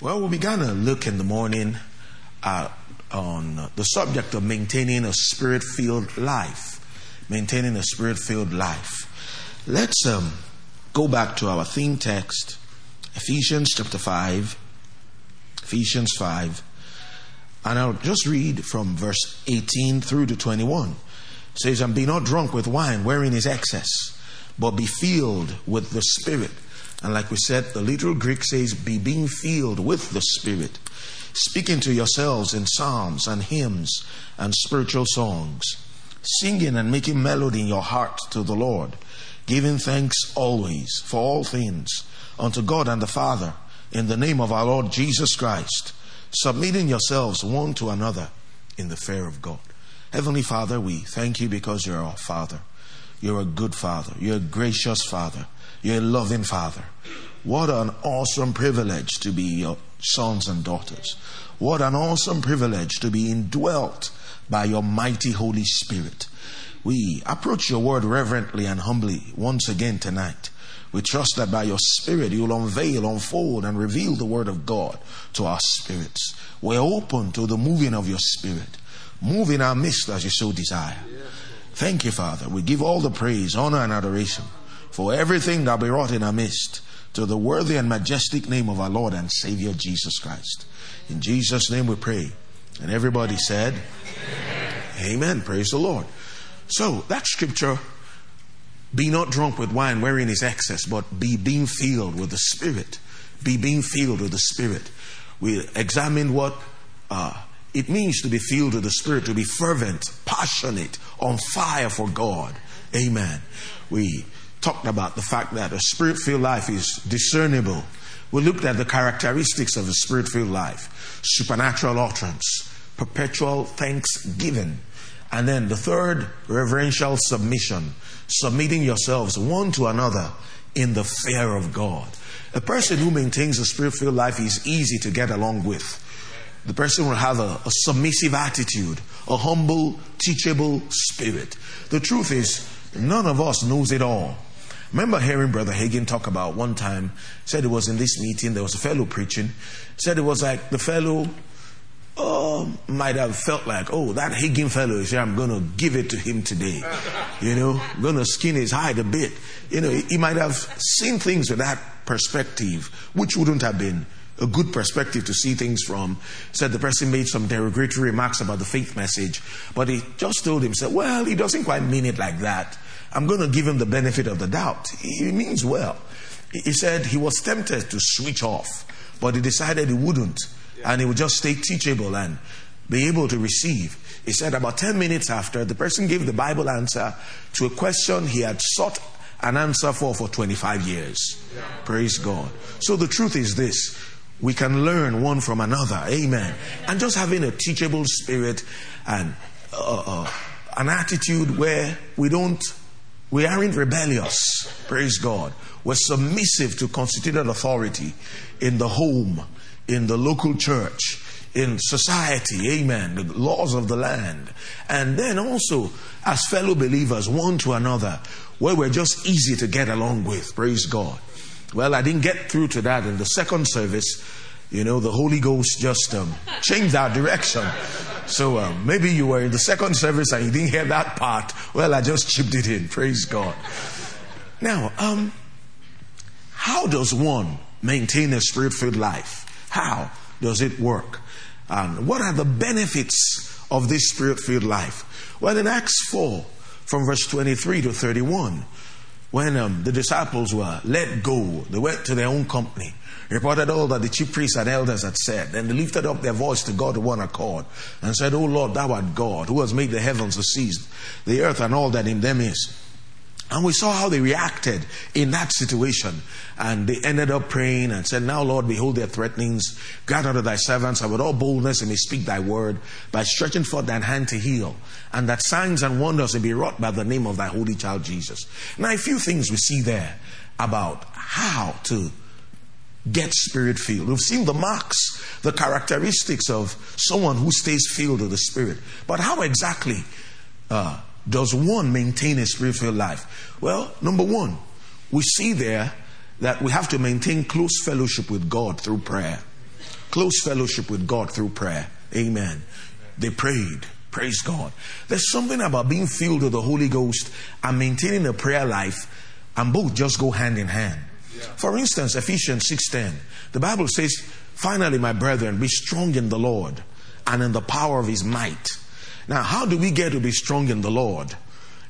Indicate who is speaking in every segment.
Speaker 1: Well, we began to look in the morning uh, on the subject of maintaining a spirit filled life. Maintaining a spirit filled life. Let's um, go back to our theme text, Ephesians chapter 5. Ephesians 5. And I'll just read from verse 18 through to 21. It says, And be not drunk with wine, wherein is excess, but be filled with the Spirit. And like we said, the literal Greek says, Be being filled with the Spirit, speaking to yourselves in psalms and hymns and spiritual songs, singing and making melody in your heart to the Lord, giving thanks always for all things unto God and the Father in the name of our Lord Jesus Christ, submitting yourselves one to another in the fear of God. Heavenly Father, we thank you because you're our Father. You're a good Father. You're a gracious Father. You're a loving Father. What an awesome privilege to be your sons and daughters. What an awesome privilege to be indwelt by your mighty Holy Spirit. We approach your word reverently and humbly once again tonight. We trust that by your Spirit you'll unveil, unfold, and reveal the Word of God to our spirits. We're open to the moving of your Spirit. Move in our midst as you so desire. Thank you, Father. We give all the praise, honor, and adoration for everything that be wrought in our midst to the worthy and majestic name of our Lord and Savior Jesus Christ. In Jesus' name we pray. And everybody said, Amen. Amen. Praise the Lord. So that scripture, be not drunk with wine wherein is excess, but be being filled with the Spirit. Be being filled with the Spirit. We examined what uh, it means to be filled with the Spirit, to be fervent, passionate, on fire for God. Amen. We talked about the fact that a spirit filled life is discernible. We looked at the characteristics of a spirit filled life supernatural utterance, perpetual thanksgiving, and then the third, reverential submission, submitting yourselves one to another in the fear of God. A person who maintains a spirit filled life is easy to get along with. The person will have a, a submissive attitude, a humble, teachable spirit. The truth is, none of us knows it all. Remember hearing Brother Hagin talk about one time, said it was in this meeting, there was a fellow preaching, said it was like the fellow uh, might have felt like, oh, that Hagin fellow is here, I'm going to give it to him today. You know, I'm going to skin his hide a bit. You know, he might have seen things with that perspective, which wouldn't have been a good perspective to see things from. Said the person made some derogatory remarks about the faith message, but he just told himself, well, he doesn't quite mean it like that. I'm going to give him the benefit of the doubt. He means well. He said he was tempted to switch off, but he decided he wouldn't, and he would just stay teachable and be able to receive. He said about 10 minutes after, the person gave the Bible answer to a question he had sought an answer for for 25 years. Praise God. So the truth is this we can learn one from another. Amen. And just having a teachable spirit and uh, uh, an attitude where we don't we aren't rebellious. Praise God. We're submissive to constituted authority in the home, in the local church, in society. Amen. The laws of the land. And then also as fellow believers, one to another, where we're just easy to get along with. Praise God. Well, I didn't get through to that in the second service. You know, the Holy Ghost just um, changed our direction. So um, maybe you were in the second service and you didn't hear that part. Well, I just chipped it in. Praise God. Now, um, how does one maintain a spirit filled life? How does it work? And what are the benefits of this spirit filled life? Well, in Acts 4, from verse 23 to 31, when um, the disciples were let go, they went to their own company reported all that the chief priests and elders had said. Then they lifted up their voice to God with one accord and said, O Lord, thou art God, who has made the heavens, the seas, the earth, and all that in them is. And we saw how they reacted in that situation. And they ended up praying and said, Now, Lord, behold their threatenings. Grant unto thy servants, and with all boldness, and may speak thy word, by stretching forth thine hand to heal, and that signs and wonders may be wrought by the name of thy holy child Jesus. Now, a few things we see there about how to get spirit filled. We've seen the marks, the characteristics of someone who stays filled with the Spirit. But how exactly uh, does one maintain a spirit filled life? Well, number one, we see there that we have to maintain close fellowship with God through prayer. close fellowship with God through prayer. Amen. They prayed. Praise God. There's something about being filled with the Holy Ghost and maintaining a prayer life, and both just go hand in hand. For instance, Ephesians 6:10, the Bible says, "Finally, my brethren, be strong in the Lord and in the power of his might." Now, how do we get to be strong in the Lord?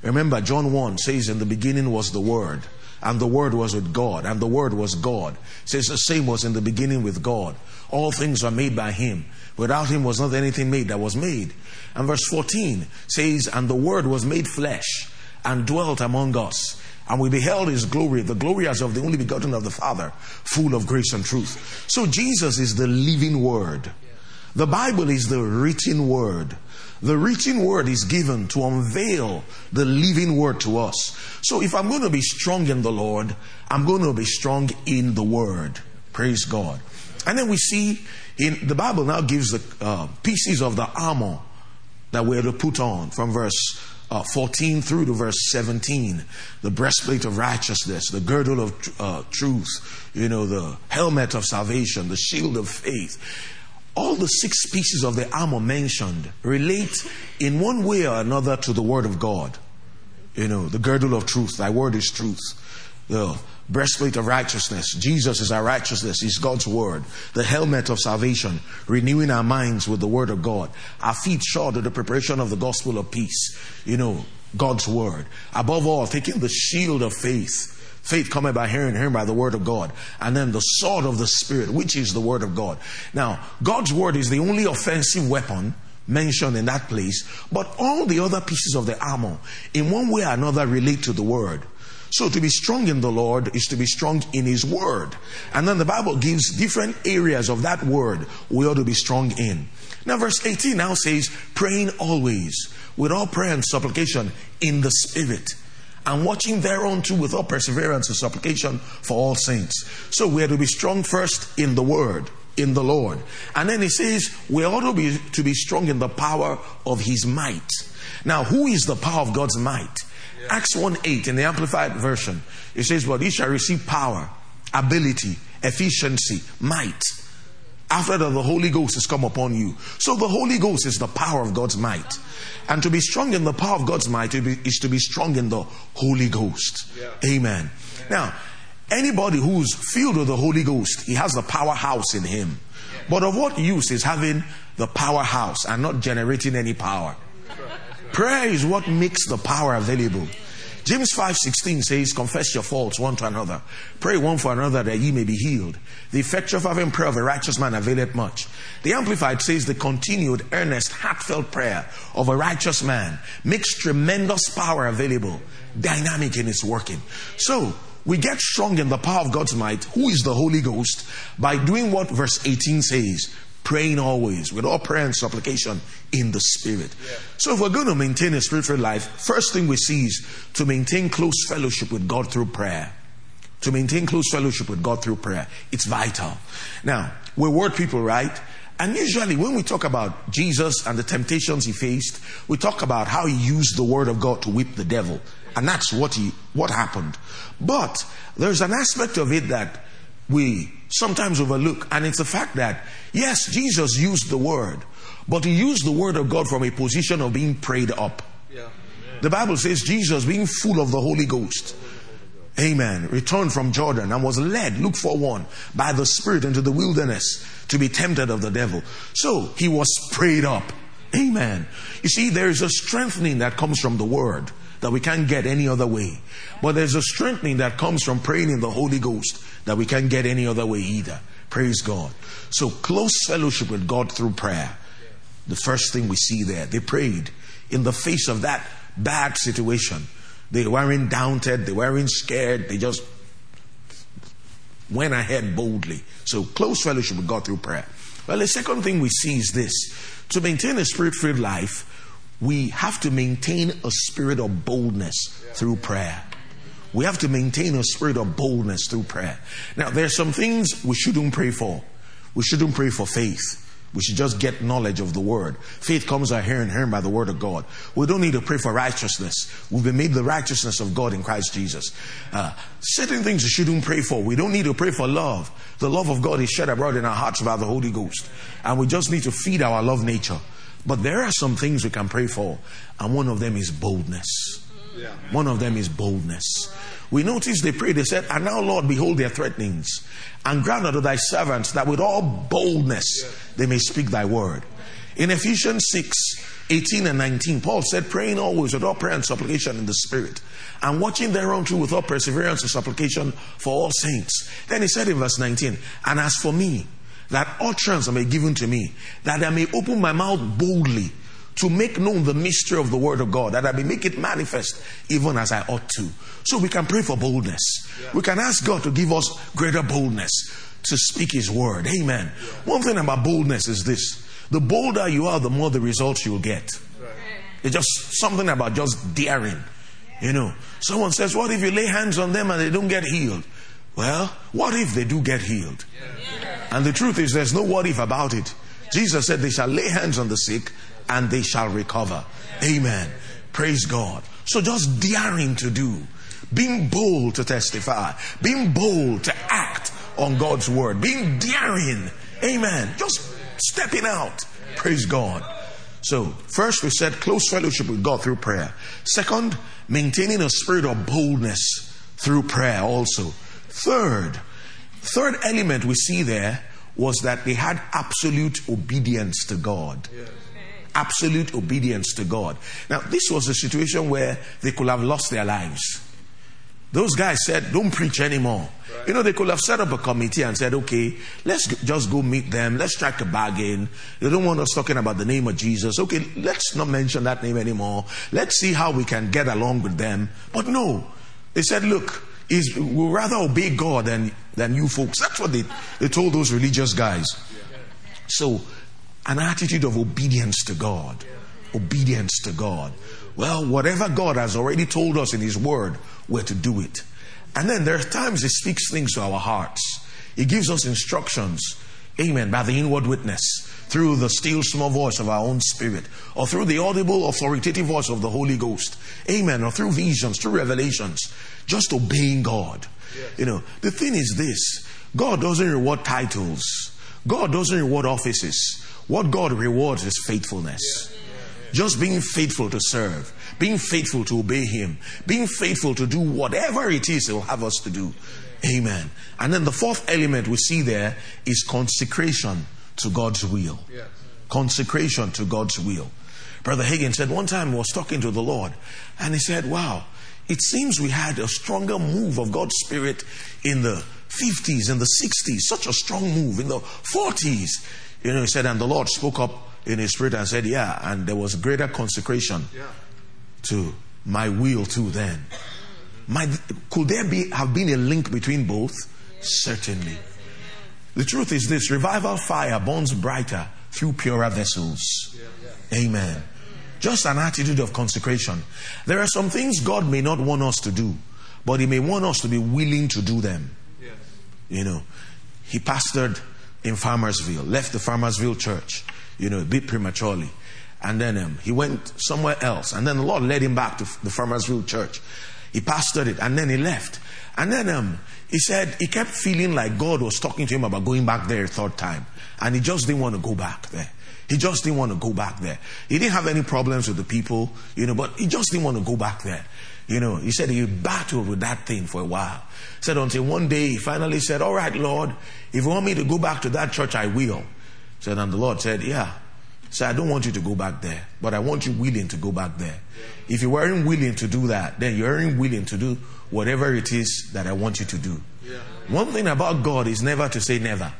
Speaker 1: Remember, John 1 says, In the beginning was the Word, and the Word was with God, and the Word was God. It says the same was in the beginning with God. All things are made by Him. Without Him was not anything made that was made. And verse 14 says, And the Word was made flesh and dwelt among us. And we beheld his glory, the glory as of the only begotten of the Father, full of grace and truth. So Jesus is the living word. The Bible is the written word. The written word is given to unveil the living word to us. So if I'm going to be strong in the Lord, I'm going to be strong in the word. Praise God. And then we see in the Bible now gives the uh, pieces of the armor that we're to put on from verse uh, 14 through to verse 17 the breastplate of righteousness the girdle of uh, truth you know the helmet of salvation the shield of faith all the six pieces of the armor mentioned relate in one way or another to the Word of God. You know, the girdle of truth, thy word is truth. The breastplate of righteousness, Jesus is our righteousness, He's God's word. The helmet of salvation, renewing our minds with the word of God. Our feet shod to the preparation of the gospel of peace. You know, God's word. Above all, taking the shield of faith Faith coming by hearing, hearing by the word of God. And then the sword of the Spirit, which is the word of God. Now, God's word is the only offensive weapon mentioned in that place, but all the other pieces of the armor, in one way or another, relate to the word. So to be strong in the Lord is to be strong in His Word. And then the Bible gives different areas of that Word we ought to be strong in. Now, verse 18 now says, praying always with all prayer and supplication in the Spirit and watching thereunto with all perseverance and supplication for all saints. So we are to be strong first in the word, in the Lord. And then he says we ought to be, to be strong in the power of his might. Now, who is the power of God's might? Yeah. Acts 1 8 in the Amplified Version, it says, But he shall receive power, ability, efficiency, might after that the Holy Ghost has come upon you. So the Holy Ghost is the power of God's might. And to be strong in the power of God's might is to be strong in the Holy Ghost. Yeah. Amen. Yeah. Now, anybody who's filled with the Holy Ghost, he has the powerhouse in him. But of what use is having the powerhouse and not generating any power? Prayer is what makes the power available. James 5:16 says, "Confess your faults one to another, pray one for another that ye may be healed. The effectual fervent prayer of a righteous man availeth much." The Amplified says, "The continued, earnest, heartfelt prayer of a righteous man makes tremendous power available, dynamic in its working." So we get strong in the power of God's might, who is the Holy Ghost, by doing what verse 18 says praying always with all prayer and supplication in the Spirit. Yeah. So, if we're going to maintain a spiritual life, first thing we see is to maintain close fellowship with God through prayer. To maintain close fellowship with God through prayer. It's vital. Now, we're word people, right? And usually, when we talk about Jesus and the temptations he faced, we talk about how he used the word of God to whip the devil. And that's what he, what happened. But there's an aspect of it that we sometimes overlook. And it's the fact that, yes, Jesus used the word, but he used the word of God from a position of being prayed up. Yeah. The Bible says Jesus, being full of the Holy Ghost, Amen. Returned from Jordan and was led, look for one, by the Spirit into the wilderness to be tempted of the devil. So he was prayed up. Amen. You see, there is a strengthening that comes from the word that we can't get any other way. But there's a strengthening that comes from praying in the Holy Ghost that we can't get any other way either. Praise God. So close fellowship with God through prayer. The first thing we see there, they prayed in the face of that bad situation. They weren't daunted, they weren't scared, they just went ahead boldly. So close fellowship with God through prayer. Well, the second thing we see is this to maintain a spirit filled life, we have to maintain a spirit of boldness through prayer. We have to maintain a spirit of boldness through prayer. Now, there are some things we shouldn't pray for. We shouldn't pray for faith. We should just get knowledge of the word. Faith comes by hearing, hearing by the word of God. We don't need to pray for righteousness. We've been made the righteousness of God in Christ Jesus. Uh, certain things we shouldn't pray for. We don't need to pray for love. The love of God is shed abroad in our hearts by the Holy Ghost. And we just need to feed our love nature. But there are some things we can pray for. And one of them is boldness. Yeah. One of them is boldness. We notice they prayed, they said, And now, Lord, behold their threatenings, and grant unto thy servants that with all boldness they may speak thy word. In Ephesians 6 18 and 19, Paul said, Praying always with all prayer and supplication in the Spirit, and watching thereunto with all perseverance and supplication for all saints. Then he said in verse 19, And as for me, that utterance may be given to me, that I may open my mouth boldly to make known the mystery of the word of God, that I may make it manifest even as I ought to. So we can pray for boldness. Yeah. We can ask God to give us greater boldness to speak his word. Amen. Yeah. One thing about boldness is this the bolder you are, the more the results you'll get. Right. It's just something about just daring. You know, someone says, What if you lay hands on them and they don't get healed? Well, what if they do get healed? And the truth is, there's no what if about it. Jesus said, They shall lay hands on the sick and they shall recover. Amen. Praise God. So just daring to do, being bold to testify, being bold to act on God's word, being daring. Amen. Just stepping out. Praise God. So, first we said close fellowship with God through prayer. Second, maintaining a spirit of boldness through prayer also. Third, third element we see there was that they had absolute obedience to God. Yes absolute obedience to God. Now, this was a situation where they could have lost their lives. Those guys said, Don't preach anymore. Right. You know, they could have set up a committee and said, Okay, let's just go meet them. Let's strike a bargain. They don't want us talking about the name of Jesus. Okay, let's not mention that name anymore. Let's see how we can get along with them. But no, they said, Look, is we'll rather obey God than, than you folks. That's what they, they told those religious guys. So an attitude of obedience to God. Obedience to God. Well, whatever God has already told us in His Word, we're to do it. And then there are times He speaks things to our hearts. He gives us instructions, amen, by the inward witness, through the still small voice of our own spirit, or through the audible authoritative voice of the Holy Ghost, amen, or through visions, through revelations, just obeying God. Yes. You know, the thing is this God doesn't reward titles, God doesn't reward offices. What God rewards is faithfulness. Just being faithful to serve, being faithful to obey Him, being faithful to do whatever it is He'll have us to do. Amen. And then the fourth element we see there is consecration to God's will. Consecration to God's will. Brother Hagin said one time he was talking to the Lord and he said, Wow, it seems we had a stronger move of God's Spirit in the 50s and the 60s, such a strong move in the 40s. You know, he said, and the Lord spoke up in his spirit and said, Yeah, and there was greater consecration yeah. to my will too then. My, could there be have been a link between both? Certainly. The truth is this revival fire burns brighter through purer vessels. Amen. Just an attitude of consecration. There are some things God may not want us to do, but He may want us to be willing to do them. You know, He pastored in Farmersville, left the Farmersville church, you know, a bit prematurely. And then um, he went somewhere else. And then the Lord led him back to the Farmersville church. He pastored it and then he left. And then um, he said he kept feeling like God was talking to him about going back there a third time. And he just didn't want to go back there. He just didn't want to go back there. He didn't have any problems with the people, you know, but he just didn't want to go back there. You know, he said he battled with that thing for a while. Said until one day he finally said, All right, Lord, if you want me to go back to that church, I will. Said, and the Lord said, Yeah. Said, I don't want you to go back there, but I want you willing to go back there. If you weren't willing to do that, then you aren't willing to do whatever it is that I want you to do. Yeah. One thing about God is never to say never.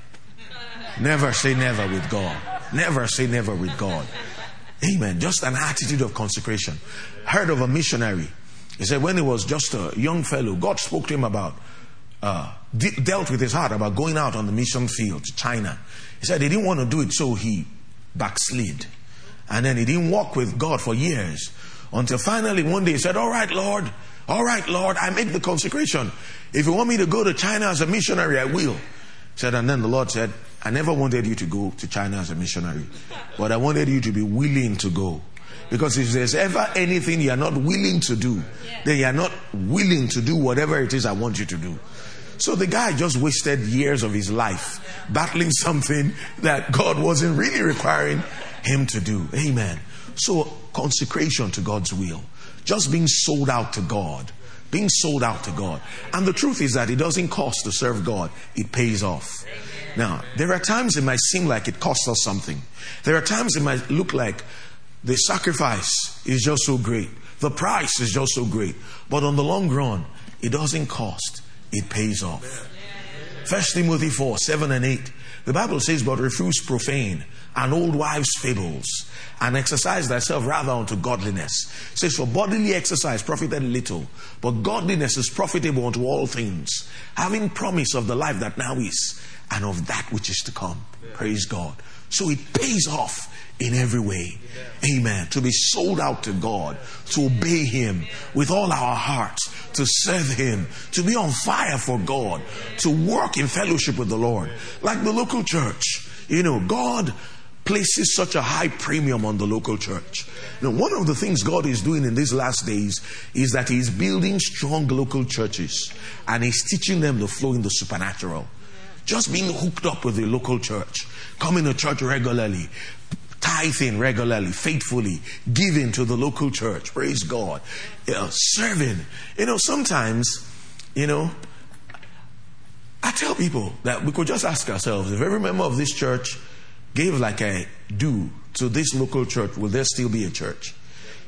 Speaker 1: never say never with God. Never say never with God. Amen. Just an attitude of consecration. Heard of a missionary he said when he was just a young fellow, God spoke to him about, uh, de- dealt with his heart about going out on the mission field to China. He said he didn't want to do it, so he backslid. And then he didn't walk with God for years until finally one day he said, All right, Lord, all right, Lord, I make the consecration. If you want me to go to China as a missionary, I will. He said, and then the Lord said, I never wanted you to go to China as a missionary, but I wanted you to be willing to go. Because if there's ever anything you're not willing to do, then you're not willing to do whatever it is I want you to do. So the guy just wasted years of his life battling something that God wasn't really requiring him to do. Amen. So consecration to God's will, just being sold out to God, being sold out to God. And the truth is that it doesn't cost to serve God, it pays off. Now, there are times it might seem like it costs us something. There are times it might look like the sacrifice is just so great. The price is just so great. But on the long run, it doesn't cost, it pays off. First Timothy 4 7 and 8. The Bible says, But refuse profane and old wives' fables, and exercise thyself rather unto godliness. It says, For bodily exercise profiteth little, but godliness is profitable unto all things, having promise of the life that now is, and of that which is to come. Praise God. So it pays off in every way. Amen. To be sold out to God, to obey Him with all our hearts, to serve Him, to be on fire for God, to work in fellowship with the Lord. Like the local church. You know, God places such a high premium on the local church. Now, one of the things God is doing in these last days is that He's building strong local churches and He's teaching them to flow in the supernatural. Just being hooked up with the local church, coming to church regularly, tithing regularly, faithfully, giving to the local church. Praise God. serving. You know, sometimes, you know, I tell people that we could just ask ourselves if every member of this church gave like a do to this local church, will there still be a church?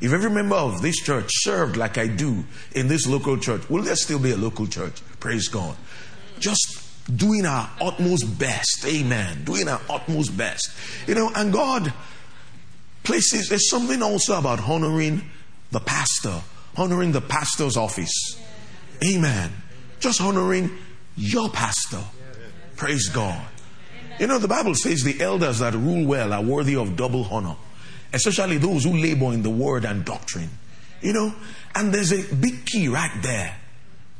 Speaker 1: If every member of this church served like I do in this local church, will there still be a local church? Praise God. Just doing our utmost best. Amen. Doing our utmost best. You know, and God places, there's something also about honoring the pastor, honoring the pastor's office. Amen. Just honoring your pastor. Praise God. You know, the Bible says the elders that rule well are worthy of double honor, especially those who labor in the word and doctrine. You know, and there's a big key right there.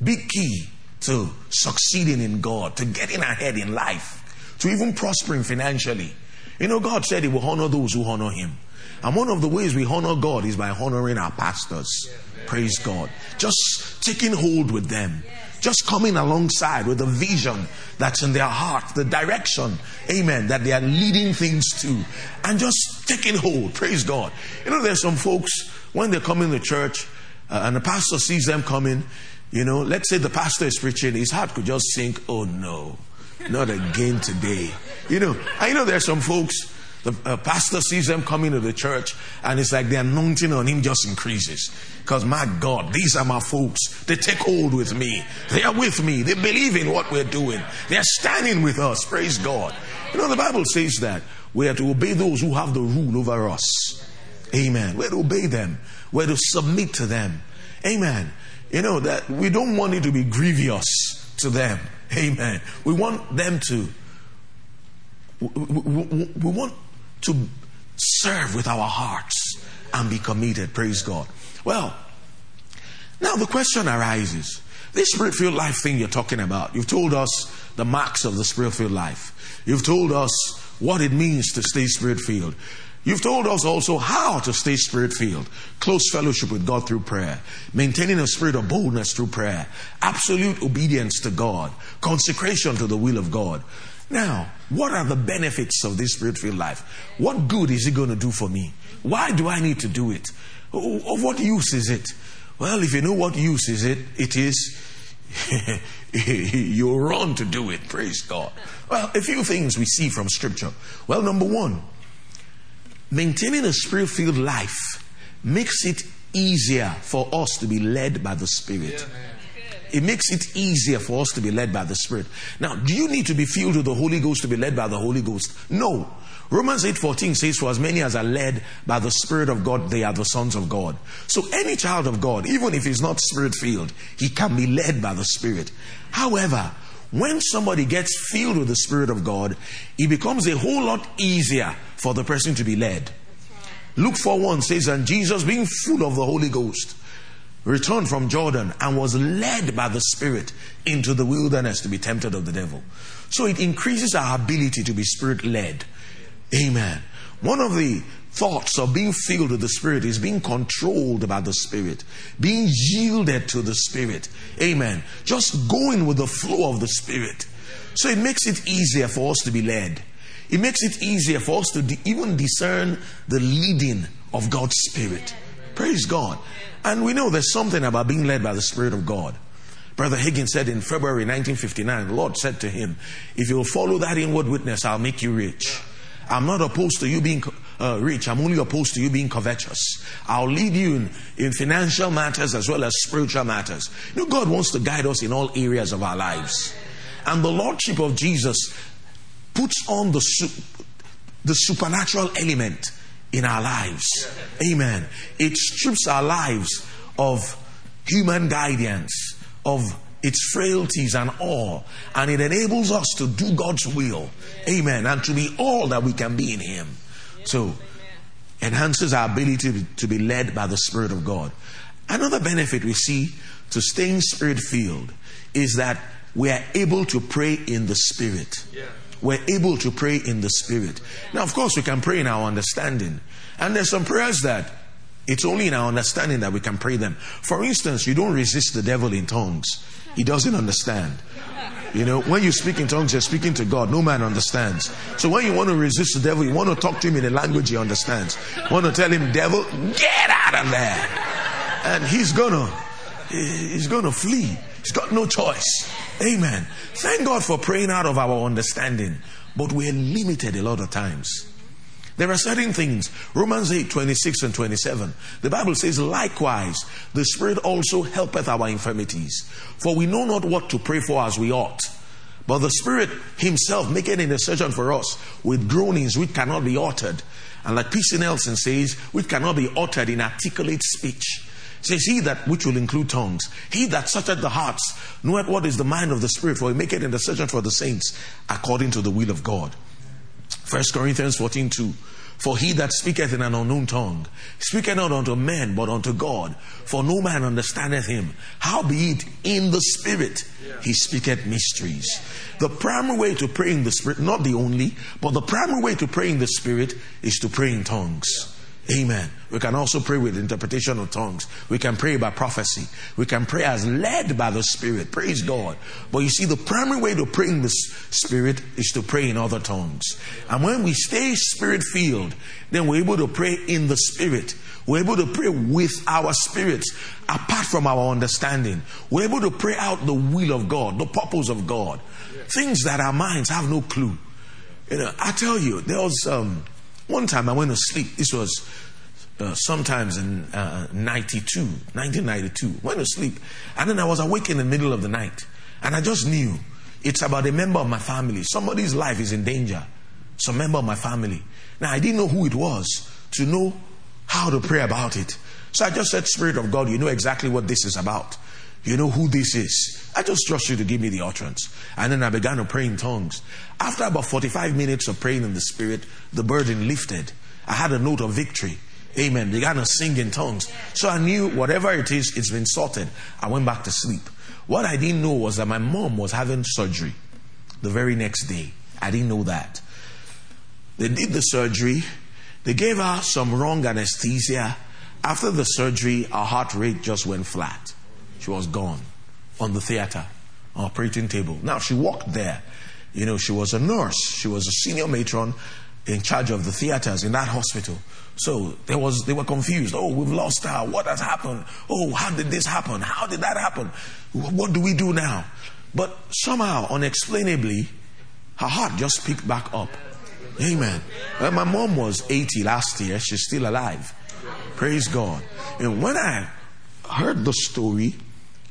Speaker 1: Big key to succeeding in God, to getting ahead in life, to even prospering financially. You know, God said He will honor those who honor Him. And one of the ways we honor God is by honoring our pastors. Praise God. Just taking hold with them. Just coming alongside with the vision that's in their heart, the direction, amen, that they are leading things to. And just taking hold. Praise God. You know, there's some folks, when they come in the church, uh, and the pastor sees them coming, you know, let's say the pastor is preaching, his heart could just sink, oh no, not again today. You know, I know there's some folks, the uh, pastor sees them coming to the church, and it's like the anointing on him just increases. Because my God, these are my folks. They take hold with me. They are with me. They believe in what we're doing. They're standing with us. Praise God. You know, the Bible says that we are to obey those who have the rule over us. Amen. We're to obey them. We're to submit to them. Amen. You know, that we don't want it to be grievous to them. Amen. We want them to, we, we, we want to serve with our hearts and be committed. Praise God. Well, now the question arises. This spirit filled life thing you're talking about, you've told us the marks of the spirit filled life. You've told us what it means to stay spirit filled. You've told us also how to stay spirit filled. Close fellowship with God through prayer. Maintaining a spirit of boldness through prayer. Absolute obedience to God. Consecration to the will of God. Now, what are the benefits of this spirit filled life? What good is it going to do for me? Why do I need to do it? Of what use is it? Well, if you know what use is it, it is you're run to do it. Praise God. Well, a few things we see from Scripture. Well, number one, Maintaining a spirit filled life makes it easier for us to be led by the Spirit. It makes it easier for us to be led by the Spirit. Now, do you need to be filled with the Holy Ghost to be led by the Holy Ghost? No. Romans 8:14 says, For as many as are led by the Spirit of God, they are the sons of God. So any child of God, even if he's not spirit filled, he can be led by the Spirit. However, when somebody gets filled with the Spirit of God, it becomes a whole lot easier for the person to be led. Luke 4 1 says, And Jesus, being full of the Holy Ghost, returned from Jordan and was led by the Spirit into the wilderness to be tempted of the devil. So it increases our ability to be spirit led. Amen. One of the thoughts of being filled with the Spirit is being controlled by the Spirit, being yielded to the Spirit. Amen. Just going with the flow of the Spirit. So it makes it easier for us to be led. It makes it easier for us to de- even discern the leading of God's Spirit. Praise God. And we know there's something about being led by the Spirit of God. Brother Hagin said in February 1959, the Lord said to him, If you'll follow that inward witness, I'll make you rich. I'm not opposed to you being uh, rich. I'm only opposed to you being covetous. I'll lead you in, in financial matters as well as spiritual matters. You know, God wants to guide us in all areas of our lives. And the Lordship of Jesus puts on the, the supernatural element in our lives. Amen. It strips our lives of human guidance, of its frailties and all, and it enables us to do God's will. Amen. And to be all that we can be in Him. So, enhances our ability to be led by the Spirit of God. Another benefit we see to staying spirit filled is that we are able to pray in the Spirit. We're able to pray in the Spirit. Now, of course, we can pray in our understanding. And there's some prayers that it's only in our understanding that we can pray them. For instance, you don't resist the devil in tongues. He doesn't understand. You know, when you speak in tongues, you're speaking to God. No man understands. So when you want to resist the devil, you want to talk to him in a language he understands. You want to tell him, devil, get out of there. And he's gonna, he's gonna flee. He's got no choice. Amen. Thank God for praying out of our understanding. But we're limited a lot of times. There are certain things. Romans 8, 26 and 27. The Bible says, likewise, the Spirit also helpeth our infirmities. For we know not what to pray for as we ought. But the Spirit Himself maketh intercession for us with groanings which cannot be uttered. And like P.C. Nelson says, which cannot be uttered in articulate speech. Says he that which will include tongues. He that searcheth the hearts knoweth what is the mind of the Spirit, for he maketh intercession for the saints according to the will of God. 1 Corinthians 14 2. For he that speaketh in an unknown tongue speaketh not unto men, but unto God. For no man understandeth him. Howbeit in the Spirit he speaketh mysteries. The primary way to pray in the Spirit, not the only, but the primary way to pray in the Spirit is to pray in tongues. Amen. We can also pray with interpretation of tongues. We can pray by prophecy. We can pray as led by the Spirit. Praise God. But you see, the primary way to pray in the Spirit is to pray in other tongues. And when we stay spirit filled, then we're able to pray in the Spirit. We're able to pray with our spirits apart from our understanding. We're able to pray out the will of God, the purpose of God. Things that our minds have no clue. You know, I tell you, there was um, one time I went to sleep. This was uh, sometimes in uh, 92, 1992. Went to sleep. And then I was awake in the middle of the night. And I just knew it's about a member of my family. Somebody's life is in danger. Some member of my family. Now, I didn't know who it was to know how to pray about it. So I just said, Spirit of God, you know exactly what this is about. You know who this is. I just trust you to give me the utterance. And then I began to pray in tongues. After about 45 minutes of praying in the Spirit, the burden lifted. I had a note of victory. Amen. Began to sing in tongues. So I knew whatever it is, it's been sorted. I went back to sleep. What I didn't know was that my mom was having surgery the very next day. I didn't know that. They did the surgery. They gave her some wrong anesthesia. After the surgery, her heart rate just went flat. She was gone on the theater operating table. Now she walked there. You know, she was a nurse. She was a senior matron in charge of the theaters in that hospital. So there was, they were confused. Oh, we've lost her. What has happened? Oh, how did this happen? How did that happen? What do we do now? But somehow, unexplainably, her heart just picked back up. Amen. Well, my mom was 80 last year. She's still alive. Praise God. And when I heard the story,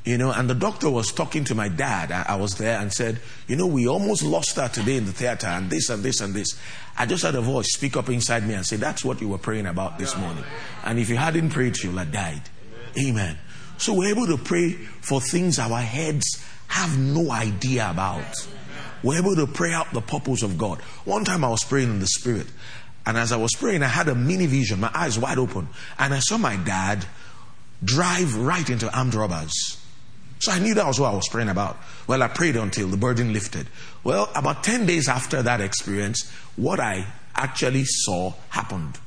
Speaker 1: you know, and the doctor was talking to my dad. I, I, was there and said, You know, we almost lost her today in the theater, and this and this and this. I just had a voice speak up inside me and say, That's what you were praying about this morning. And if you hadn't prayed, she would have died. Amen. So we're able to pray for things our heads have no idea about. We're able to pray out the purpose of God. One time I was praying in the spirit, and as I was praying, I had a mini vision, my eyes wide open, and I saw my dad drive right into armed robbers. So I knew that was what I was praying about. Well, I prayed until the burden lifted. Well, about 10 days after that experience, what I actually saw happened.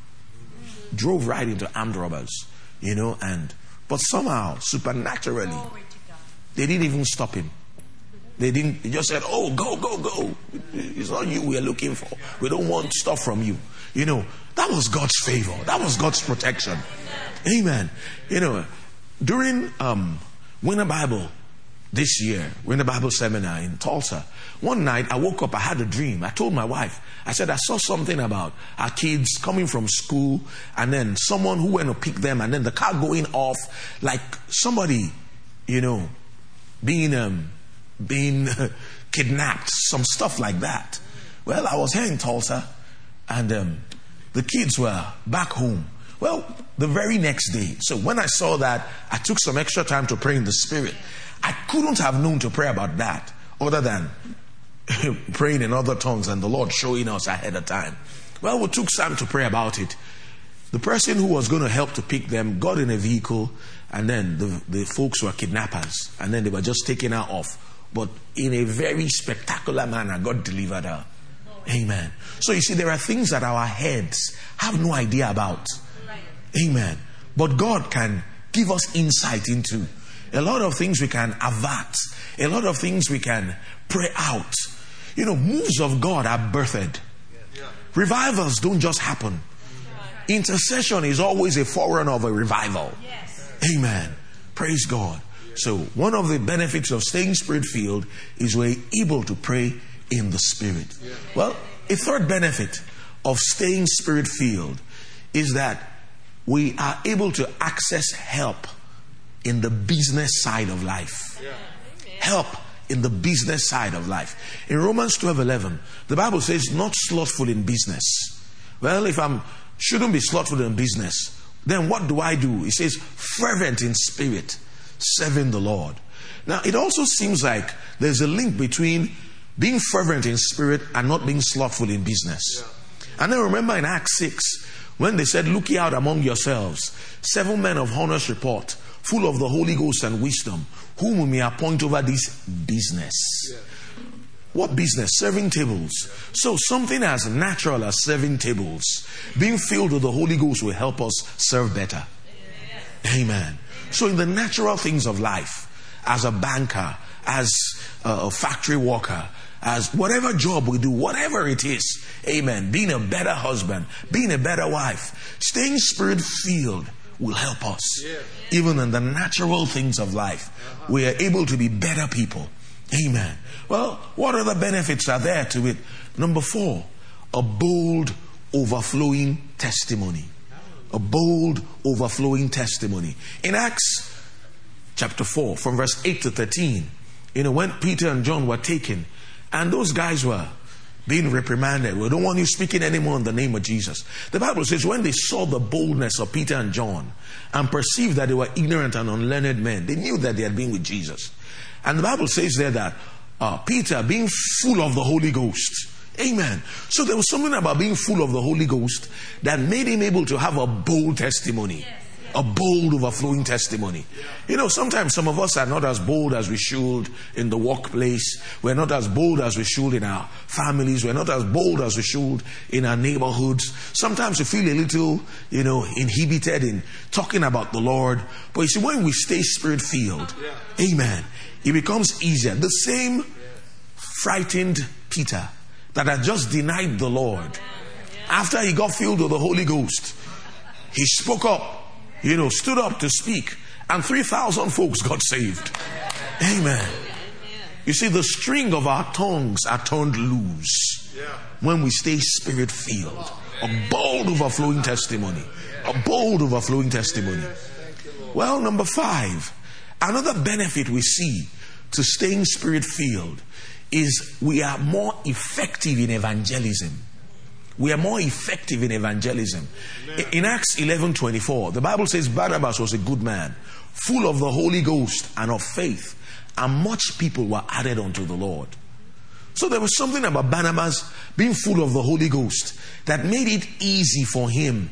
Speaker 1: Drove right into armed robbers, you know, and, but somehow, supernaturally, they didn't even stop him. They didn't, they just said, oh, go, go, go. It's not you we're looking for. We don't want stuff from you. You know, that was God's favor. That was God's protection. Amen. You know, during um, Winter Bible this year, Winter Bible seminar in Tulsa, one night I woke up, I had a dream. I told my wife, I said, I saw something about our kids coming from school and then someone who went to pick them and then the car going off like somebody, you know, being, um, being kidnapped, some stuff like that. Well, I was here in Tulsa and um, the kids were back home. Well, the very next day, so when I saw that, I took some extra time to pray in the Spirit. I couldn't have known to pray about that other than praying in other tongues and the Lord showing us ahead of time. Well, we took time to pray about it. The person who was going to help to pick them got in a vehicle, and then the, the folks were kidnappers, and then they were just taking her off. But in a very spectacular manner, God delivered her. Amen. So you see, there are things that our heads have no idea about. Amen. But God can give us insight into a lot of things we can avert, a lot of things we can pray out. You know, moves of God are birthed. Revivals don't just happen. Intercession is always a forerunner of a revival. Amen. Praise God. So, one of the benefits of staying spirit filled is we're able to pray in the Spirit. Well, a third benefit of staying spirit filled is that we are able to access help in the business side of life. Help in the business side of life. In Romans 12 11, the Bible says, not slothful in business. Well, if I'm shouldn't be slothful in business, then what do I do? It says, fervent in spirit, serving the Lord. Now, it also seems like there's a link between being fervent in spirit and not being slothful in business. And then remember in Acts 6, when they said, Look out among yourselves, seven men of honest report, full of the Holy Ghost and wisdom, whom we may appoint over this business. What business? Serving tables. So something as natural as serving tables, being filled with the Holy Ghost will help us serve better. Amen. So in the natural things of life, as a banker, as a factory worker, as whatever job we do, whatever it is, amen, being a better husband, being a better wife, staying spirit filled will help us. Even in the natural things of life, uh-huh. we are able to be better people. Amen. Well, what other benefits are there to it? Number four, a bold, overflowing testimony. A bold, overflowing testimony. In Acts chapter 4, from verse 8 to 13, you know, when Peter and John were taken, and those guys were being reprimanded. We don't want you speaking anymore in the name of Jesus. The Bible says when they saw the boldness of Peter and John and perceived that they were ignorant and unlearned men, they knew that they had been with Jesus. And the Bible says there that uh, Peter, being full of the Holy Ghost, Amen. So there was something about being full of the Holy Ghost that made him able to have a bold testimony. A bold, overflowing testimony. You know, sometimes some of us are not as bold as we should in the workplace. We're not as bold as we should in our families. We're not as bold as we should in our neighborhoods. Sometimes we feel a little, you know, inhibited in talking about the Lord. But you see, when we stay spirit filled, amen, it becomes easier. The same frightened Peter that had just denied the Lord after he got filled with the Holy Ghost, he spoke up you know, stood up to speak, and 3,000 folks got saved. Amen. You see, the string of our tongues are turned loose when we stay spirit filled. A bold, overflowing testimony. A bold, overflowing testimony. Well, number five, another benefit we see to staying spirit filled is we are more effective in evangelism. We are more effective in evangelism. In Acts 11 24, the Bible says Barnabas was a good man, full of the Holy Ghost and of faith, and much people were added unto the Lord. So there was something about Barnabas being full of the Holy Ghost that made it easy for him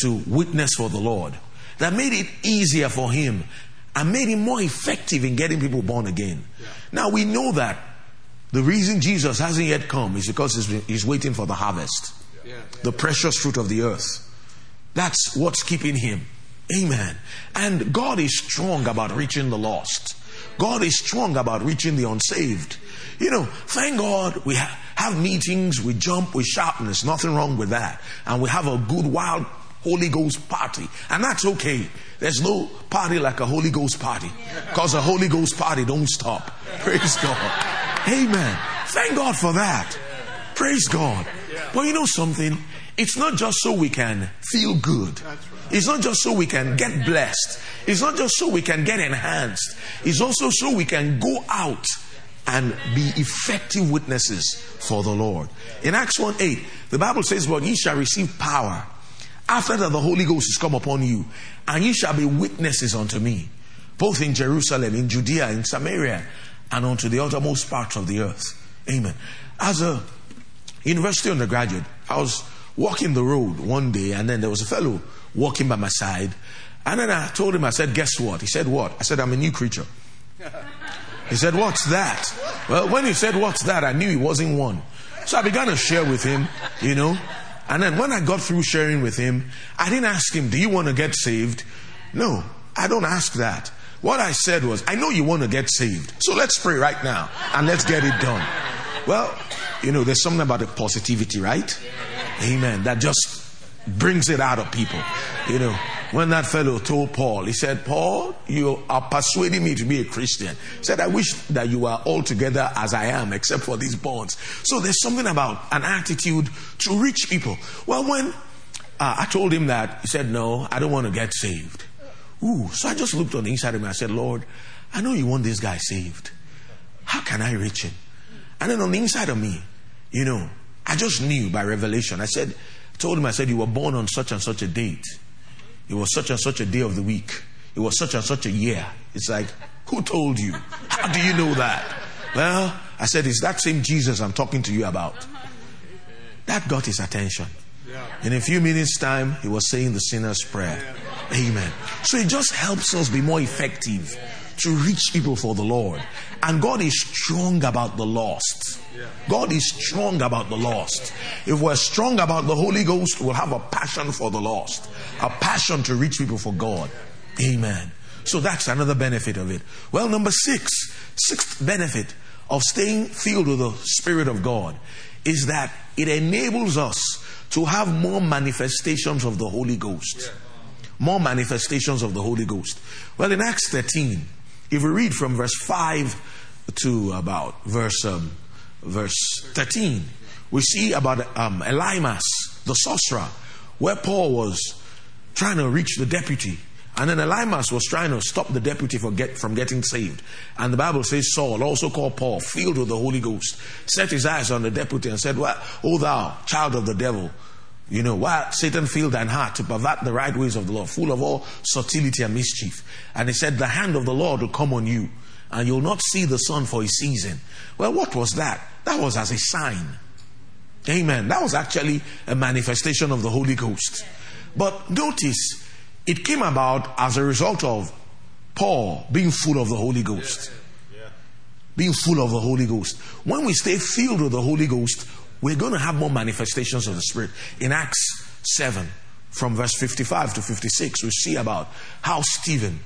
Speaker 1: to witness for the Lord, that made it easier for him and made him more effective in getting people born again. Yeah. Now we know that the reason Jesus hasn't yet come is because he's, he's waiting for the harvest. The precious fruit of the earth. That's what's keeping him. Amen. And God is strong about reaching the lost. God is strong about reaching the unsaved. You know, thank God we ha- have meetings, we jump, we shout, and there's nothing wrong with that. And we have a good, wild Holy Ghost party. And that's okay. There's no party like a Holy Ghost party. Because a Holy Ghost party don't stop. Praise God. Amen. Thank God for that. Praise God. But you know something? It's not just so we can feel good. It's not just so we can get blessed. It's not just so we can get enhanced. It's also so we can go out and be effective witnesses for the Lord. In Acts 1 8, the Bible says, But ye shall receive power after that the Holy Ghost is come upon you, and ye shall be witnesses unto me, both in Jerusalem, in Judea, in Samaria, and unto the uttermost parts of the earth. Amen. As a university undergraduate, I was walking the road one day, and then there was a fellow walking by my side. And then I told him, I said, Guess what? He said, What? I said, I'm a new creature. He said, What's that? Well, when he said, What's that? I knew he wasn't one. So I began to share with him, you know. And then when I got through sharing with him, I didn't ask him, Do you want to get saved? No, I don't ask that. What I said was, I know you want to get saved. So let's pray right now and let's get it done. Well, you know, there's something about the positivity, right? Amen. That just brings it out of people. You know, when that fellow told Paul, he said, Paul, you are persuading me to be a Christian. He said, I wish that you were all together as I am, except for these bonds. So there's something about an attitude to reach people. Well, when uh, I told him that, he said, No, I don't want to get saved. Ooh, so I just looked on the inside of me. I said, Lord, I know you want this guy saved. How can I reach him? And then on the inside of me, you know, I just knew by revelation. I said, told him, I said, You were born on such and such a date. It was such and such a day of the week. It was such and such a year. It's like, who told you? How do you know that? Well, I said, it's that same Jesus I'm talking to you about. That got his attention. In a few minutes' time, he was saying the sinner's prayer. Amen. So it just helps us be more effective to reach people for the Lord. And God is strong about the lost. God is strong about the lost. If we're strong about the Holy Ghost, we'll have a passion for the lost, a passion to reach people for God. Amen. So that's another benefit of it. Well, number six, sixth benefit of staying filled with the Spirit of God is that it enables us to have more manifestations of the Holy Ghost. More manifestations of the Holy Ghost. Well, in Acts 13, if we read from verse 5 to about verse um, verse 13, we see about um, Elymas, the sorcerer, where Paul was trying to reach the deputy. And then Elymas was trying to stop the deputy from, get, from getting saved. And the Bible says Saul, also called Paul, filled with the Holy Ghost, set his eyes on the deputy and said, well, O thou, child of the devil, you know, why Satan filled thine heart to pervert the right ways of the Lord, full of all subtlety and mischief. And he said, The hand of the Lord will come on you, and you'll not see the sun for a season. Well, what was that? That was as a sign. Amen. That was actually a manifestation of the Holy Ghost. But notice, it came about as a result of Paul being full of the Holy Ghost. Being full of the Holy Ghost. When we stay filled with the Holy Ghost, we're going to have more manifestations of the Spirit. In Acts 7, from verse 55 to 56, we see about how Stephen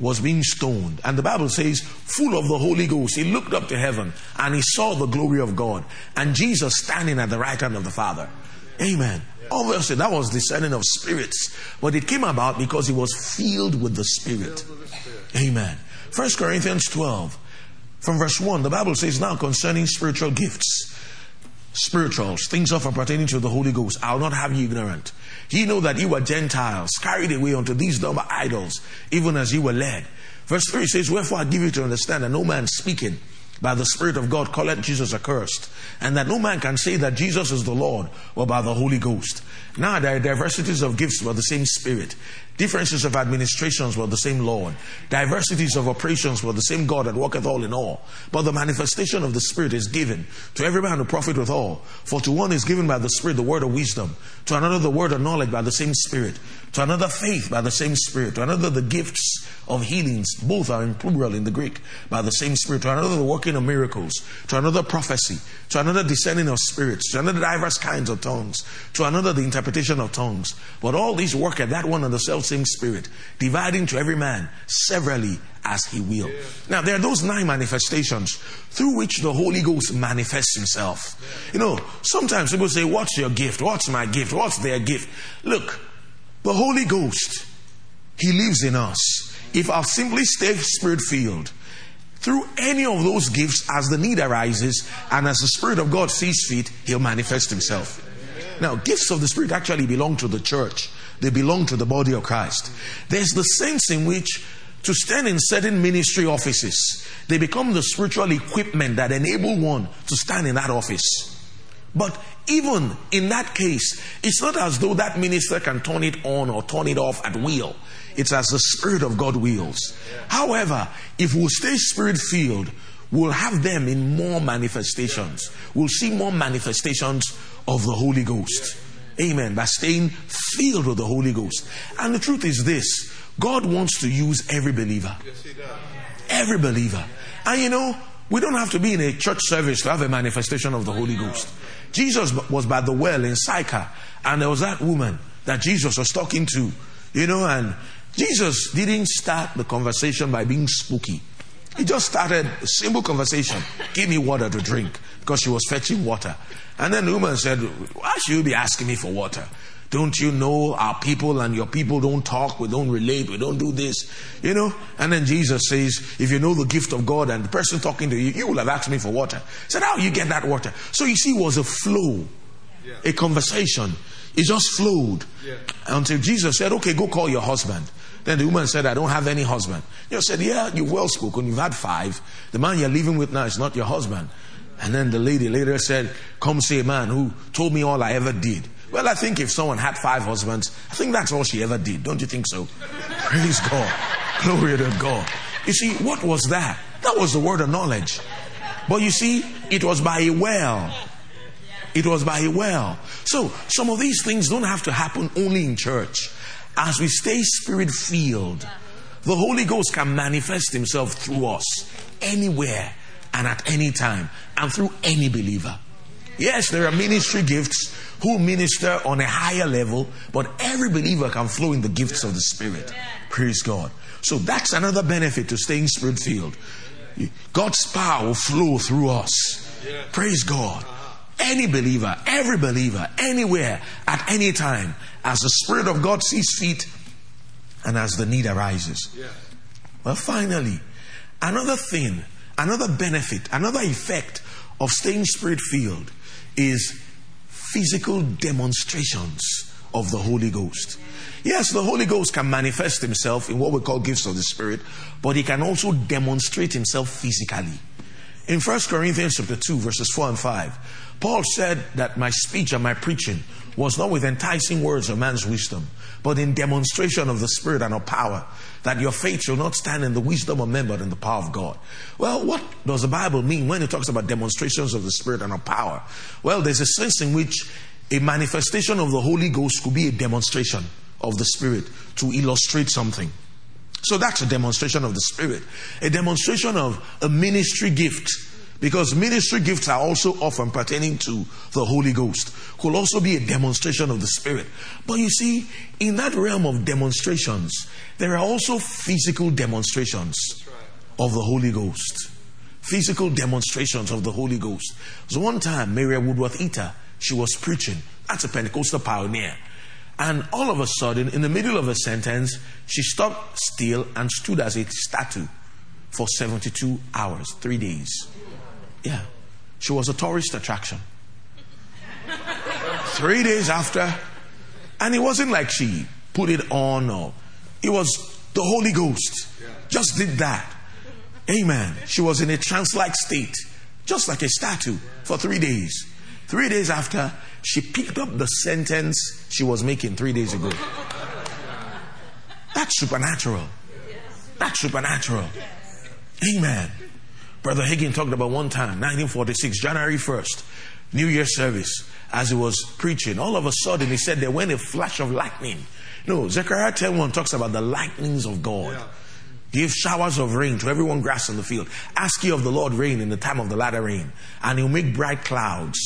Speaker 1: was being stoned. And the Bible says, full of the Holy Ghost, he looked up to heaven and he saw the glory of God and Jesus standing at the right hand of the Father. Amen. Obviously, that was discerning of spirits, but it came about because he was filled with the Spirit. Amen. First Corinthians 12, from verse 1, the Bible says, Now concerning spiritual gifts, spirituals, things of pertaining to the Holy Ghost. I'll not have you ignorant. Ye know that ye were Gentiles, carried away unto these dumb idols, even as ye were led. Verse 3 says, Wherefore I give you to understand that no man speaking by the Spirit of God calleth Jesus accursed, and that no man can say that Jesus is the Lord or by the Holy Ghost. Now there are diversities of gifts but the same Spirit, differences of administrations were the same Lord, diversities of operations were the same God that worketh all in all. But the manifestation of the Spirit is given to every man to profit with all. For to one is given by the Spirit the word of wisdom, to another the word of knowledge by the same Spirit, to another faith by the same Spirit, to another the gifts of healings, both are in plural in the Greek, by the same Spirit, to another the working of miracles, to another prophecy, to another discerning of spirits, to another diverse kinds of tongues, to another the interpretation of tongues. But all these work at that one and the self same Spirit, dividing to every man severally as he will. Yeah. Now, there are those nine manifestations through which the Holy Ghost manifests himself. Yeah. You know, sometimes people say, What's your gift? What's my gift? What's their gift? Look, the Holy Ghost, He lives in us. If I'll simply stay spirit filled, through any of those gifts, as the need arises and as the Spirit of God sees fit, He'll manifest Himself. Now, gifts of the Spirit actually belong to the church, they belong to the body of Christ. There's the sense in which to stand in certain ministry offices, they become the spiritual equipment that enable one to stand in that office. But even in that case, it's not as though that minister can turn it on or turn it off at will. It's as the Spirit of God wills. However, if we stay spirit filled, we'll have them in more manifestations. We'll see more manifestations of the Holy Ghost. Amen. By staying filled with the Holy Ghost. And the truth is this God wants to use every believer. Every believer. And you know, we don't have to be in a church service to have a manifestation of the Holy Ghost. Jesus was by the well in Sychar, and there was that woman that Jesus was talking to, you know, and Jesus didn't start the conversation by being spooky. He just started a simple conversation. Give me water to drink because she was fetching water. And then the woman said, Why should you be asking me for water? Don't you know our people and your people don't talk, we don't relate, we don't do this, you know? And then Jesus says, if you know the gift of God and the person talking to you, you will have asked me for water. I said, how you get that water? So you see, it was a flow, yeah. a conversation. It just flowed yeah. until Jesus said, okay, go call your husband. Then the woman said, I don't have any husband. You said, Yeah, you're well spoken. You've had five. The man you're living with now is not your husband. And then the lady later said, Come see a man who told me all I ever did. Well, I think if someone had five husbands, I think that's all she ever did. Don't you think so? Praise God. Glory to God. You see, what was that? That was the word of knowledge. But you see, it was by a well. It was by a well. So, some of these things don't have to happen only in church. As we stay spirit filled, the Holy Ghost can manifest Himself through us anywhere and at any time and through any believer. Yes, there are ministry gifts who minister on a higher level, but every believer can flow in the gifts of the Spirit. Praise God. So that's another benefit to staying spirit filled. God's power will flow through us. Praise God. Any believer, every believer, anywhere, at any time, as the Spirit of God sees fit and as the need arises. Well, finally, another thing, another benefit, another effect of staying spirit filled is physical demonstrations of the Holy Ghost. Yes, the Holy Ghost can manifest himself in what we call gifts of the Spirit, but he can also demonstrate himself physically. In 1 Corinthians chapter 2, verses 4 and 5, Paul said that my speech and my preaching was not with enticing words of man's wisdom, but in demonstration of the Spirit and of power, that your faith shall not stand in the wisdom of men, but in the power of God. Well, what does the Bible mean when it talks about demonstrations of the Spirit and of power? Well, there's a sense in which a manifestation of the Holy Ghost could be a demonstration of the Spirit to illustrate something. So that's a demonstration of the Spirit, a demonstration of a ministry gift because ministry gifts are also often pertaining to the Holy Ghost, could also be a demonstration of the Spirit. But you see, in that realm of demonstrations, there are also physical demonstrations of the Holy Ghost. Physical demonstrations of the Holy Ghost. So one time, Mary Woodworth Etter, she was preaching. That's a Pentecostal pioneer. And all of a sudden, in the middle of a sentence, she stopped still and stood as a statue for 72 hours, three days. Yeah. She was a tourist attraction. Three days after, and it wasn't like she put it on or it was the Holy Ghost just did that. Amen. She was in a trance like state, just like a statue, for three days. Three days after, she picked up the sentence she was making three days ago. That's supernatural. That's supernatural. Amen. Brother Hagin talked about one time, 1946, January 1st, New Year service, as he was preaching. All of a sudden, he said there went a flash of lightning. No, Zechariah 10:1 talks about the lightnings of God. Yeah. Give showers of rain to everyone grass in the field. Ask ye of the Lord rain in the time of the latter rain, and he'll make bright clouds.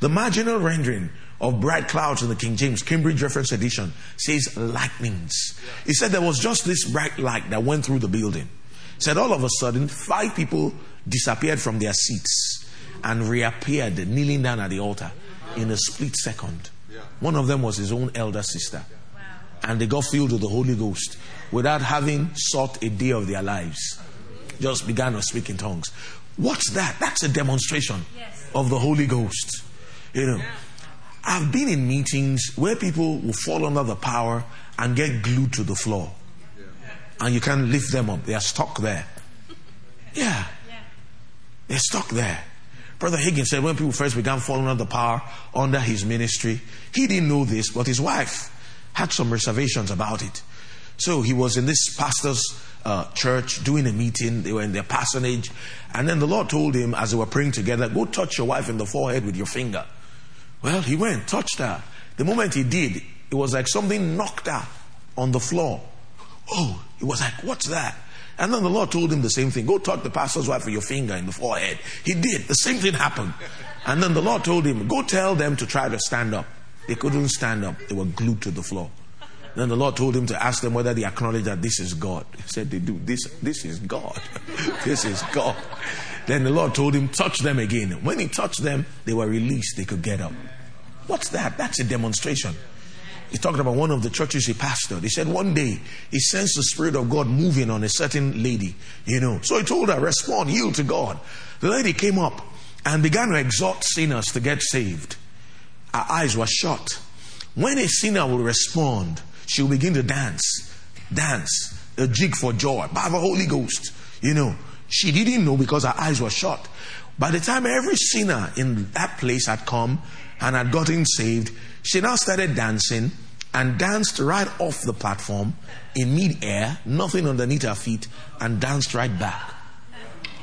Speaker 1: The marginal rendering of bright clouds in the King James Cambridge Reference Edition says lightnings. He said there was just this bright light that went through the building. He said all of a sudden, five people disappeared from their seats and reappeared kneeling down at the altar in a split second. One of them was his own elder sister. And they got filled with the Holy Ghost without having sought a day of their lives. Just began to speak in tongues. What's that? That's a demonstration of the Holy Ghost. You know, I've been in meetings where people will fall under the power and get glued to the floor. And you can't lift them up. They are stuck there. Yeah. They're stuck there. Brother Hagin said when people first began falling under the power under his ministry, he didn't know this, but his wife had some reservations about it. So he was in this pastor's uh, church doing a meeting. They were in their parsonage. And then the Lord told him, as they were praying together, go touch your wife in the forehead with your finger. Well, he went, touched her. The moment he did, it was like something knocked her on the floor. Oh, he was like, what's that? And then the Lord told him the same thing. Go touch the pastor's wife with your finger in the forehead. He did. The same thing happened. And then the Lord told him, go tell them to try to stand up. They couldn't stand up. They were glued to the floor. Then the Lord told him to ask them whether they acknowledge that this is God. He said they do. This, this is God. this is God. Then the Lord told him, touch them again. When he touched them, they were released. They could get up. What's that? That's a demonstration. He talked about one of the churches he pastored. He said one day he sensed the Spirit of God moving on a certain lady, you know. So he told her, respond, yield to God. The lady came up and began to exhort sinners to get saved. Her eyes were shut. When a sinner will respond, she will begin to dance. Dance. A jig for joy by the Holy Ghost. You know, she didn't know because her eyes were shut. By the time every sinner in that place had come, and had gotten saved, she now started dancing and danced right off the platform in mid-air, nothing underneath her feet, and danced right back.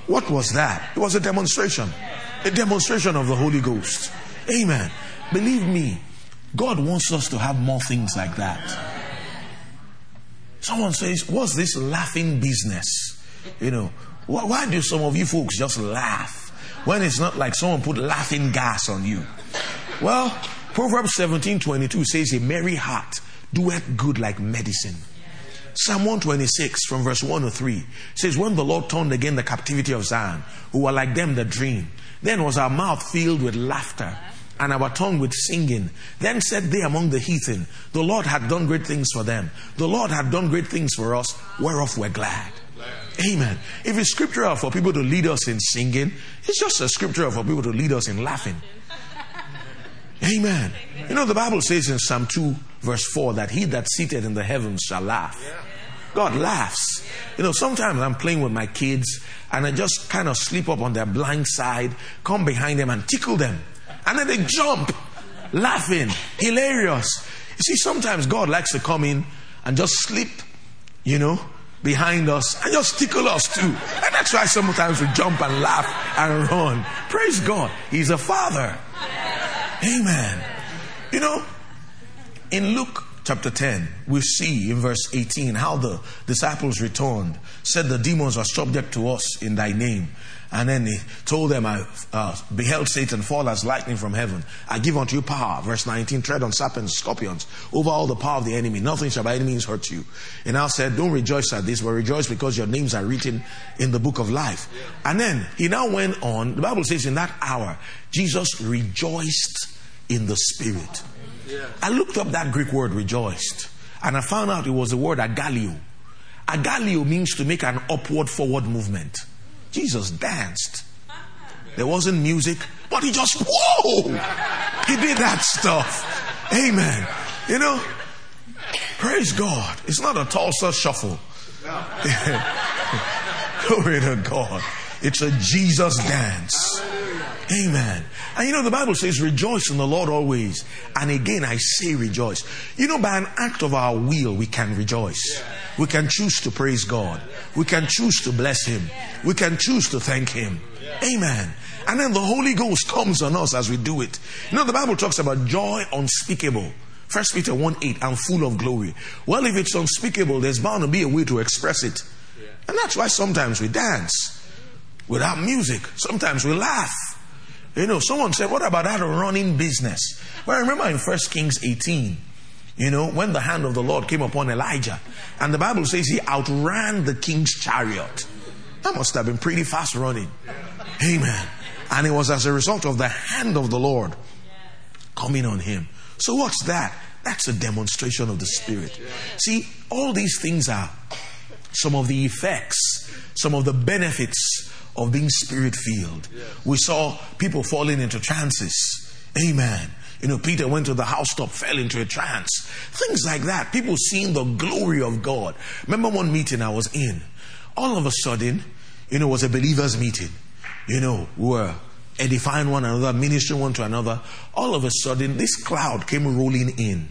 Speaker 1: What was that? It was a demonstration. A demonstration of the Holy Ghost. Amen. Believe me, God wants us to have more things like that. Someone says, What's this laughing business? You know, why do some of you folks just laugh when it's not like someone put laughing gas on you? Well, Proverbs 17 22 says, A merry heart doeth good like medicine. Psalm 126 from verse 1 to 3 says, When the Lord turned again the captivity of Zion, who were like them that dream, then was our mouth filled with laughter and our tongue with singing. Then said they among the heathen, The Lord had done great things for them. The Lord had done great things for us, whereof we're glad. Amen. If it's scriptural for people to lead us in singing, it's just a scriptural for people to lead us in laughing. Amen. You know, the Bible says in Psalm 2, verse 4, that he that seated in the heavens shall laugh. God laughs. You know, sometimes I'm playing with my kids and I just kind of sleep up on their blind side, come behind them and tickle them. And then they jump, laughing, hilarious. You see, sometimes God likes to come in and just sleep, you know, behind us and just tickle us too. And that's why sometimes we jump and laugh and run. Praise God. He's a father. Amen. You know, in Luke chapter 10, we see in verse 18 how the disciples returned, said the demons are subject to us in thy name. And then he told them, I uh, beheld Satan fall as lightning from heaven. I give unto you power. Verse 19, tread on serpents, scorpions, over all the power of the enemy. Nothing shall by any means hurt you. And I said, don't rejoice at this, but rejoice because your names are written in the book of life. And then he now went on. The Bible says in that hour, Jesus rejoiced in the spirit. I looked up that Greek word rejoiced and I found out it was the word agalio. Agalio means to make an upward forward movement. Jesus danced. There wasn't music, but he just, whoa! He did that stuff. Amen. You know, praise God. It's not a Tulsa shuffle. Glory to God. It's a Jesus dance. Amen. And you know, the Bible says, rejoice in the Lord always. And again, I say rejoice. You know, by an act of our will, we can rejoice. We can choose to praise God. We can choose to bless Him. We can choose to thank Him. Amen. And then the Holy Ghost comes on us as we do it. You know, the Bible talks about joy unspeakable. First Peter 1 8, I'm full of glory. Well, if it's unspeakable, there's bound to be a way to express it. And that's why sometimes we dance without music. Sometimes we laugh. You know, someone said, What about that running business? Well, I remember in 1 Kings 18, you know, when the hand of the Lord came upon Elijah, and the Bible says he outran the king's chariot. That must have been pretty fast running. Amen. And it was as a result of the hand of the Lord coming on him. So, what's that? That's a demonstration of the Spirit. See, all these things are some of the effects, some of the benefits of being spirit filled. We saw people falling into trances. Amen. You know, Peter went to the housetop, fell into a trance. Things like that. People seeing the glory of God. Remember one meeting I was in? All of a sudden, you know, it was a believers' meeting. You know, we were edifying one another, ministering one to another. All of a sudden, this cloud came rolling in.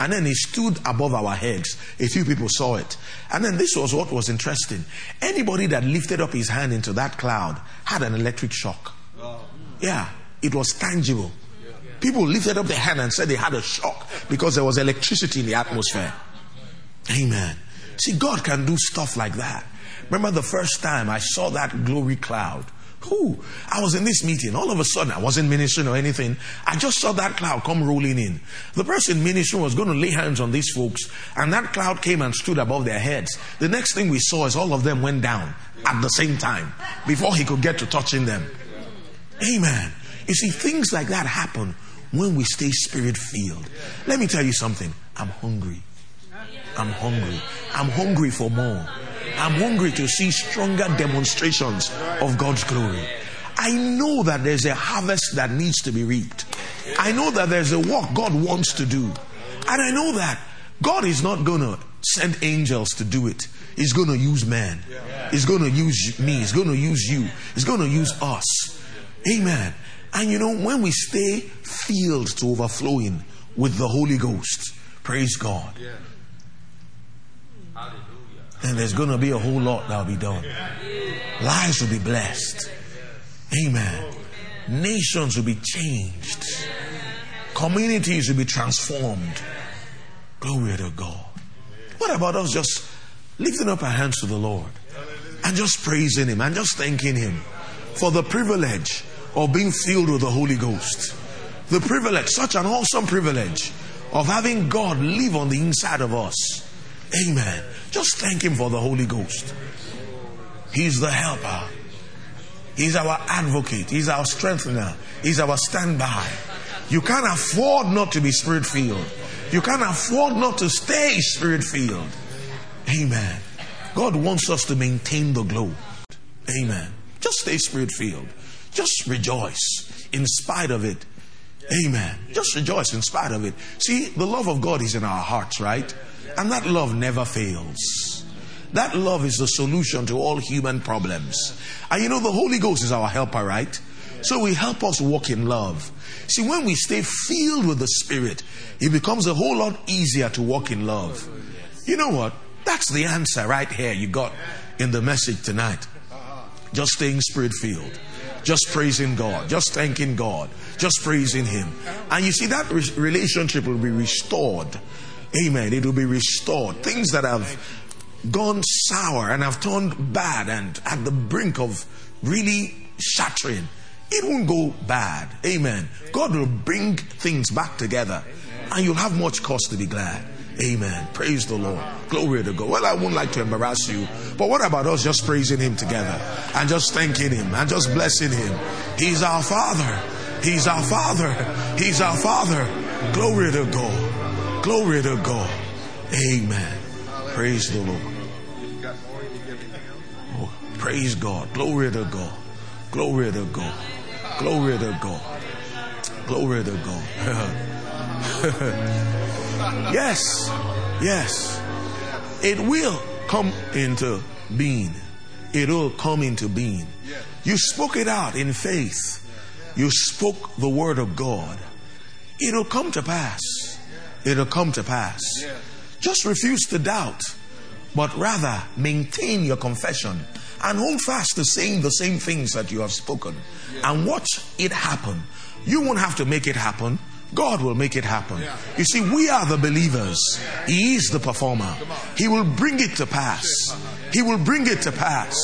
Speaker 1: And then he stood above our heads. A few people saw it. And then this was what was interesting. Anybody that lifted up his hand into that cloud had an electric shock. Yeah, it was tangible. People lifted up their hand and said they had a shock because there was electricity in the atmosphere. Amen. See, God can do stuff like that. Remember the first time I saw that glory cloud? Who? I was in this meeting. All of a sudden, I wasn't ministering or anything. I just saw that cloud come rolling in. The person ministering was going to lay hands on these folks, and that cloud came and stood above their heads. The next thing we saw is all of them went down at the same time before he could get to touching them. Amen. You see, things like that happen when we stay spirit filled. Let me tell you something. I'm hungry. I'm hungry. I'm hungry for more. I'm hungry to see stronger demonstrations of God's glory. I know that there's a harvest that needs to be reaped. I know that there's a work God wants to do. And I know that God is not going to send angels to do it. He's going to use man. He's going to use me. He's going to use you. He's going to use us. Amen. And you know, when we stay filled to overflowing with the Holy Ghost, praise God then there's going to be a whole lot that'll be done. Lives will be blessed. Amen. Nations will be changed. Communities will be transformed. Glory to God. What about us just lifting up our hands to the Lord and just praising Him and just thanking Him for the privilege of being filled with the Holy Ghost? The privilege, such an awesome privilege of having God live on the inside of us. Amen. Just thank Him for the Holy Ghost. He's the helper. He's our advocate. He's our strengthener. He's our standby. You can't afford not to be spirit filled. You can't afford not to stay spirit filled. Amen. God wants us to maintain the glow. Amen. Just stay spirit filled. Just rejoice in spite of it. Amen. Just rejoice in spite of it. See, the love of God is in our hearts, right? And that love never fails. That love is the solution to all human problems. And you know, the Holy Ghost is our helper, right? So he help us walk in love. See, when we stay filled with the Spirit, it becomes a whole lot easier to walk in love. You know what? That's the answer right here you got in the message tonight. Just staying spirit filled. Just praising God. Just thanking God. Just praising Him. And you see, that relationship will be restored Amen. It will be restored. Things that have gone sour and have turned bad and at the brink of really shattering, it won't go bad. Amen. God will bring things back together and you'll have much cause to be glad. Amen. Praise the Lord. Glory to God. Well, I wouldn't like to embarrass you, but what about us just praising Him together and just thanking Him and just blessing Him? He's our Father. He's our Father. He's our Father. Glory to God. Glory to God. Amen. Praise the Lord. Oh, praise God. Glory to God. Glory to God. Glory to God. Glory to God. yes. Yes. It will come into being. it will come into being. You spoke it out in faith. You spoke the word of God. It'll come to pass. It'll come to pass. Just refuse to doubt, but rather maintain your confession and hold fast to saying the same things that you have spoken and watch it happen. You won't have to make it happen. God will make it happen. You see, we are the believers. He is the performer. He will bring it to pass. He will bring it to pass.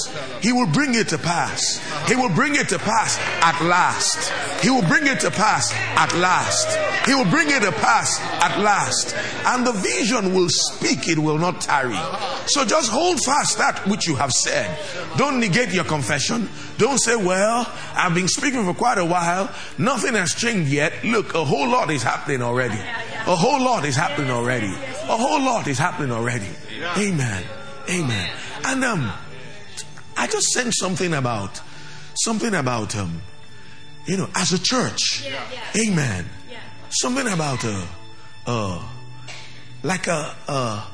Speaker 1: He will bring it to pass. He will bring it to pass at last. He will bring it to pass at last. He will bring it to pass at last. And the vision will speak, it will not tarry. So just hold fast that which you have said. Don't negate your confession. Don't say, Well, I've been speaking for quite a while. Nothing has changed yet. Look, a whole lot is happening already. A whole lot is happening already. A whole lot is happening already. Amen. Amen. And um, I just sent something about something about um, you know, as a church. Yeah, yeah. Amen. Yeah. Something about uh, uh, like a uh,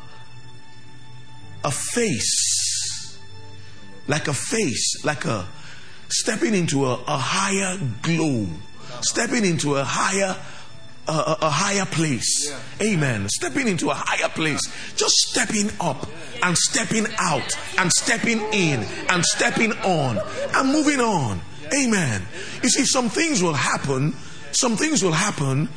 Speaker 1: a face, like a face, like a stepping into a, a higher glow, stepping into a higher a, a, a, higher place. Yeah. Amen. Stepping into a higher place. Just stepping up and stepping out and stepping in and stepping on and moving on. Amen. You see, some things will happen. Some things will happen.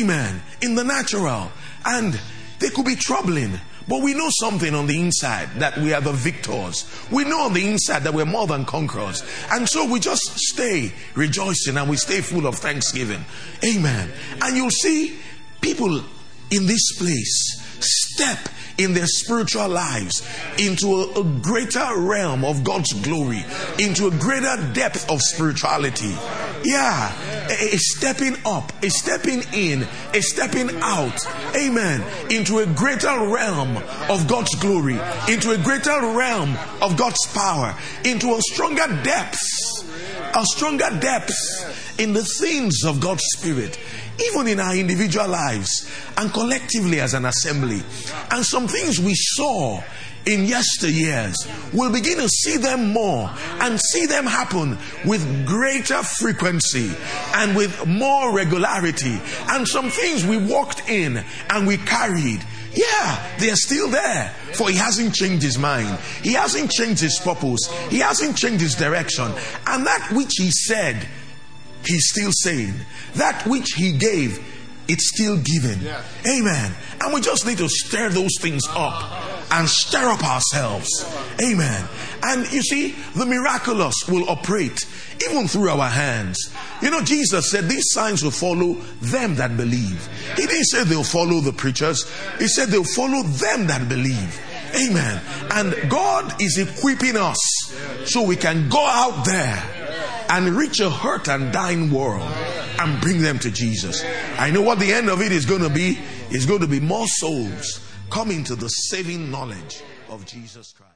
Speaker 1: Amen. In the natural. And they could be troubling. But we know something on the inside that we are the victors. We know on the inside that we're more than conquerors. And so we just stay rejoicing and we stay full of thanksgiving. Amen. And you'll see people in this place step in their spiritual lives into a, a, greater realm of God's glory, into a greater depth of spirituality. Yeah, a, a stepping up, a stepping in, a stepping out. Amen. Into a greater realm of God's glory, into a greater realm of God's power, into a stronger depths, a stronger depths in the things of God's Spirit. Even in our individual lives and collectively as an assembly. And some things we saw in yesteryears, we'll begin to see them more and see them happen with greater frequency and with more regularity. And some things we walked in and we carried. Yeah, they're still there. For he hasn't changed his mind. He hasn't changed his purpose. He hasn't changed his direction. And that which he said, he's still saying. That which he gave, it's still given. Yeah. Amen. And we just need to stir those things up and stir up ourselves. Amen. And you see, the miraculous will operate even through our hands. You know, Jesus said these signs will follow them that believe. He didn't say they'll follow the preachers, He said they'll follow them that believe. Amen. And God is equipping us so we can go out there and reach a hurt and dying world and bring them to Jesus. I know what the end of it is going to be. It's going to be more souls coming to the saving knowledge of Jesus Christ.